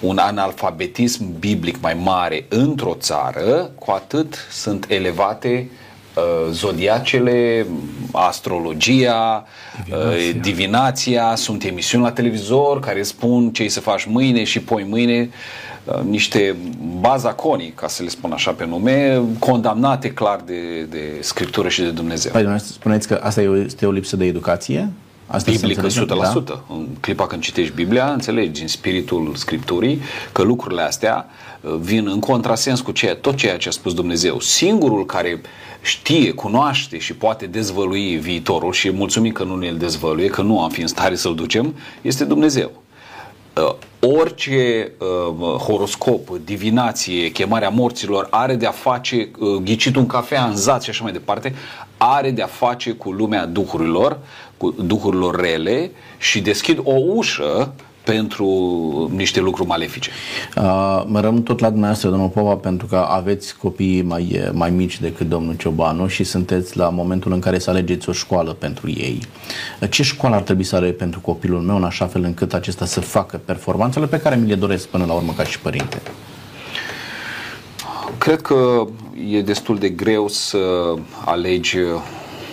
un analfabetism biblic mai mare într-o țară, cu atât sunt elevate uh, Uh, zodiacele, astrologia, divinația. Uh, divinația, sunt emisiuni la televizor care spun ce să faci mâine și poi mâine, uh, niște bazaconii, ca să le spun așa pe nume, condamnate clar de, de Scriptură și de Dumnezeu. Păi, spuneți că asta este o lipsă de educație? Asta Biblică 100%. Da? În clipa când citești Biblia, înțelegi în spiritul Scripturii că lucrurile astea vin în contrasens cu ceea, tot ceea ce a spus Dumnezeu. Singurul care știe, cunoaște și poate dezvălui viitorul și mulțumim că nu ne-l dezvăluie, că nu am fi în stare să-l ducem, este Dumnezeu. Uh, orice uh, horoscop, divinație, chemarea morților are de a face, uh, ghicitul în cafea, în zat și așa mai departe, are de a face cu lumea duhurilor, cu duhurilor rele și deschid o ușă pentru niște lucruri malefice. Uh, mă rămân tot la dumneavoastră, domnul Pova, pentru că aveți copii mai, mai mici decât domnul Ciobanu și sunteți la momentul în care să alegeți o școală pentru ei. Ce școală ar trebui să aleg pentru copilul meu în așa fel încât acesta să facă performanțele pe care mi le doresc până la urmă ca și părinte? Cred că e destul de greu să alegi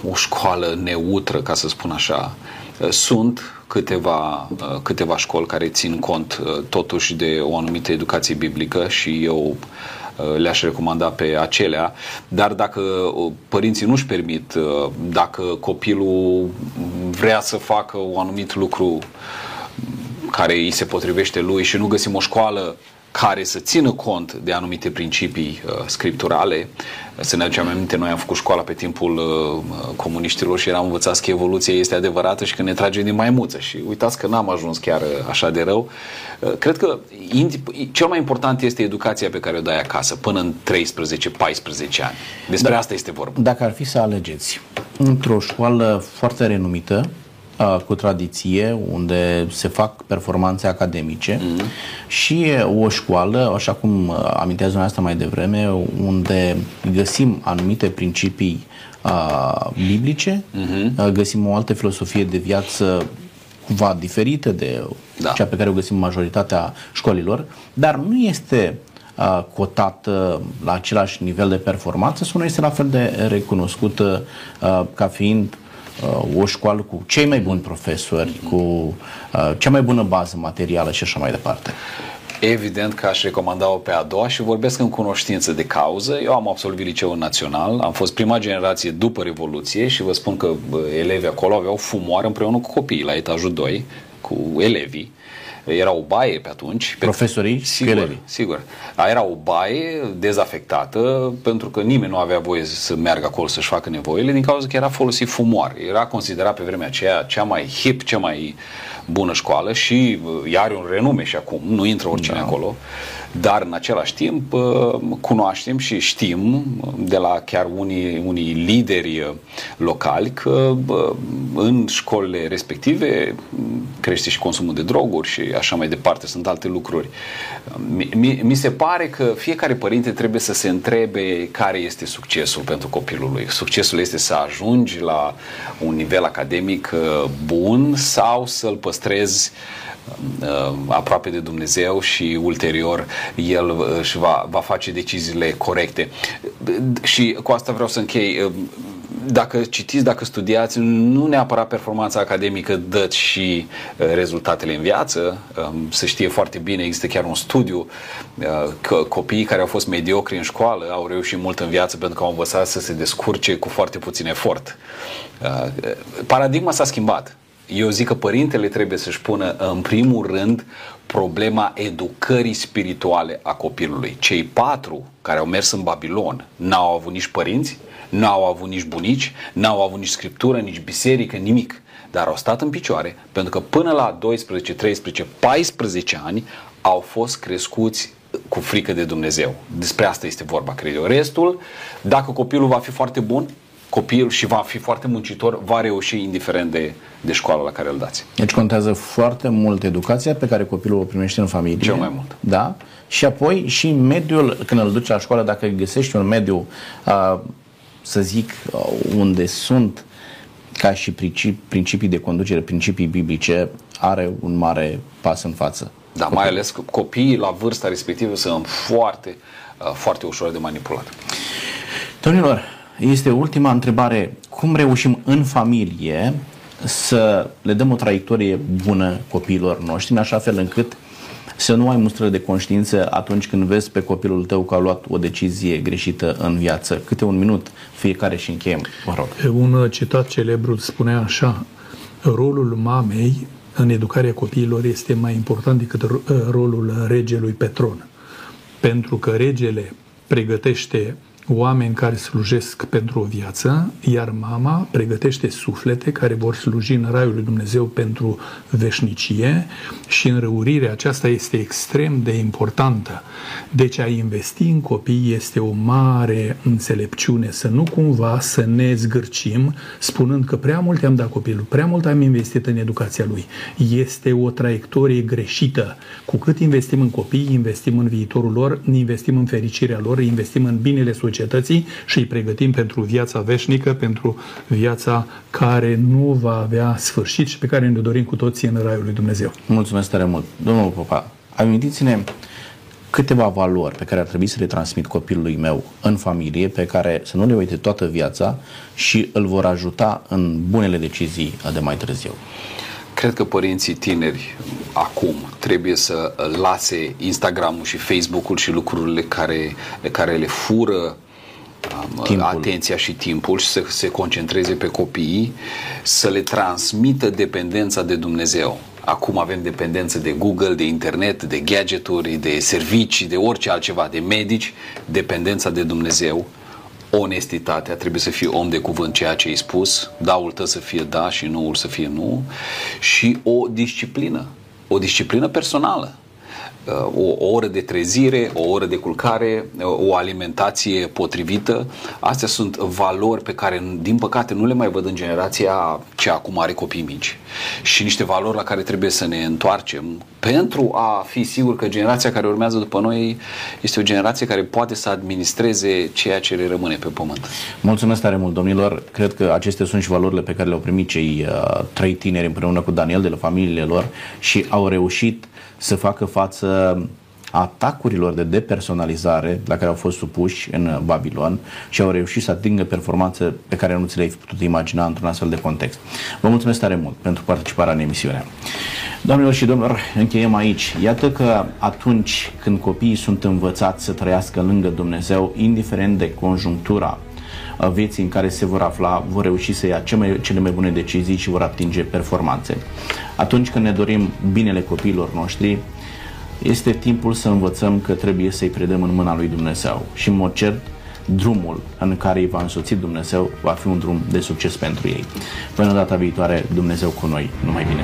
o școală neutră, ca să spun așa. Sunt câteva, uh, câteva școli care țin cont uh, totuși de o anumită educație biblică și eu uh, le-aș recomanda pe acelea, dar dacă părinții nu-și permit, dacă copilul vrea să facă un anumit lucru care îi se potrivește lui și nu găsim o școală care să țină cont de anumite principii uh, scripturale. Să ne aducem aminte, noi am făcut școala pe timpul uh, comuniștilor și eram învățați că evoluția este adevărată și că ne trage din maimuță și uitați că n-am ajuns chiar uh, așa de rău. Uh, cred că cel mai important este educația pe care o dai acasă până în 13-14 ani. Despre da, asta este vorba. Dacă ar fi să alegeți într-o școală foarte renumită, cu tradiție, unde se fac performanțe academice mm-hmm. și o școală, așa cum amintează asta mai devreme, unde găsim anumite principii uh, biblice, uh-huh. găsim o altă filosofie de viață cumva diferită de da. cea pe care o găsim în majoritatea școlilor, dar nu este uh, cotată la același nivel de performanță sau nu este la fel de recunoscută uh, ca fiind uh, o școală cu cei mai buni profesori, mm-hmm. cu uh, cea mai bună bază materială și așa mai departe. Evident că aș recomanda-o pe a doua și vorbesc în cunoștință de cauză. Eu am absolvit liceul național, am fost prima generație după Revoluție și vă spun că elevii acolo aveau fumoare împreună cu copiii la etajul 2, cu elevii era o baie pe atunci. Profesorii sigur, și elevii. Sigur. Era o baie dezafectată pentru că nimeni nu avea voie să meargă acolo să-și facă nevoile din cauza că era folosit fumoare. Era considerat pe vremea aceea cea mai hip, cea mai bună școală și ea are un renume și acum, nu intră oricine da. acolo. Dar în același timp cunoaștem și știm de la chiar unii, unii lideri locali că în școlile respective crește și consumul de droguri și așa mai departe, sunt alte lucruri. Mi, mi se pare că fiecare părinte trebuie să se întrebe care este succesul pentru copilul lui. Succesul este să ajungi la un nivel academic bun sau să-l păstrezi Uh, aproape de Dumnezeu și ulterior el uh, își va, va face deciziile corecte. Și cu asta vreau să închei uh, dacă citiți, dacă studiați, nu neapărat performanța academică dă și rezultatele în viață. Um, se știe foarte bine, există chiar un studiu că copiii care au fost mediocri în școală au reușit mult în viață pentru că au învățat să se descurce cu foarte puțin efort. Paradigma s-a schimbat eu zic că părintele trebuie să-și pună în primul rând problema educării spirituale a copilului. Cei patru care au mers în Babilon n-au avut nici părinți, n-au avut nici bunici, n-au avut nici scriptură, nici biserică, nimic. Dar au stat în picioare pentru că până la 12, 13, 14 ani au fost crescuți cu frică de Dumnezeu. Despre asta este vorba, cred eu. Restul, dacă copilul va fi foarte bun, copil și va fi foarte muncitor, va reuși indiferent de, de școala la care îl dați. Deci contează foarte mult educația pe care copilul o primește în familie. Cel mai mult. Da? Și apoi și mediul, când îl duci la școală, dacă găsești un mediu, uh, să zic, uh, unde sunt ca și principii, principii de conducere, principii biblice, are un mare pas în față. Da, mai ales că copiii la vârsta respectivă sunt foarte, uh, foarte ușor de manipulat. Domnilor, este ultima întrebare. Cum reușim în familie să le dăm o traiectorie bună copiilor noștri, în așa fel încât să nu ai mustră de conștiință atunci când vezi pe copilul tău că a luat o decizie greșită în viață. Câte un minut fiecare și încheiem, vă rog. Un citat celebru spunea așa, rolul mamei în educarea copiilor este mai important decât rolul regelui Petron. Pentru că regele pregătește oameni care slujesc pentru o viață, iar mama pregătește suflete care vor sluji în Raiul lui Dumnezeu pentru veșnicie și înrăurirea aceasta este extrem de importantă. Deci a investi în copii este o mare înțelepciune, să nu cumva să ne zgârcim spunând că prea mult am dat copilul, prea mult am investit în educația lui. Este o traiectorie greșită. Cu cât investim în copii, investim în viitorul lor, investim în fericirea lor, investim în binele societății societății și îi pregătim pentru viața veșnică, pentru viața care nu va avea sfârșit și pe care ne dorim cu toții în Raiul lui Dumnezeu. Mulțumesc tare mult. Domnul Popa, amintiți-ne câteva valori pe care ar trebui să le transmit copilului meu în familie, pe care să nu le uite toată viața și îl vor ajuta în bunele decizii de mai târziu. Cred că părinții tineri acum trebuie să lase Instagramul și Facebook-ul și lucrurile care, care le fură timpul. atenția și timpul și să se concentreze pe copii, să le transmită dependența de Dumnezeu. Acum avem dependență de Google, de internet, de gadgeturi, de servicii, de orice altceva, de medici, dependența de Dumnezeu, onestitatea, trebuie să fii om de cuvânt ceea ce ai spus, daul tău să fie da și noul să fie nu și o disciplină, o disciplină personală o, o oră de trezire, o oră de culcare, o alimentație potrivită. Astea sunt valori pe care, din păcate, nu le mai văd în generația ce acum are copii mici. Și niște valori la care trebuie să ne întoarcem pentru a fi sigur că generația care urmează după noi este o generație care poate să administreze ceea ce le rămâne pe pământ. Mulțumesc tare mult, domnilor. Cred că acestea sunt și valorile pe care le-au primit cei uh, trei tineri împreună cu Daniel de la familiile lor și au reușit să facă față atacurilor de depersonalizare la care au fost supuși în Babilon și au reușit să atingă performanțe pe care nu ți le-ai putut imagina într-un astfel de context. Vă mulțumesc tare mult pentru participarea în emisiune. Doamnelor și domnilor, încheiem aici. Iată că atunci când copiii sunt învățați să trăiască lângă Dumnezeu, indiferent de conjunctura vieții în care se vor afla, vor reuși să ia cele mai bune decizii și vor atinge performanțe. Atunci când ne dorim binele copiilor noștri, este timpul să învățăm că trebuie să-i predăm în mâna lui Dumnezeu și în mod cert drumul în care îi va însoți Dumnezeu va fi un drum de succes pentru ei. Până data viitoare, Dumnezeu cu noi. Numai bine!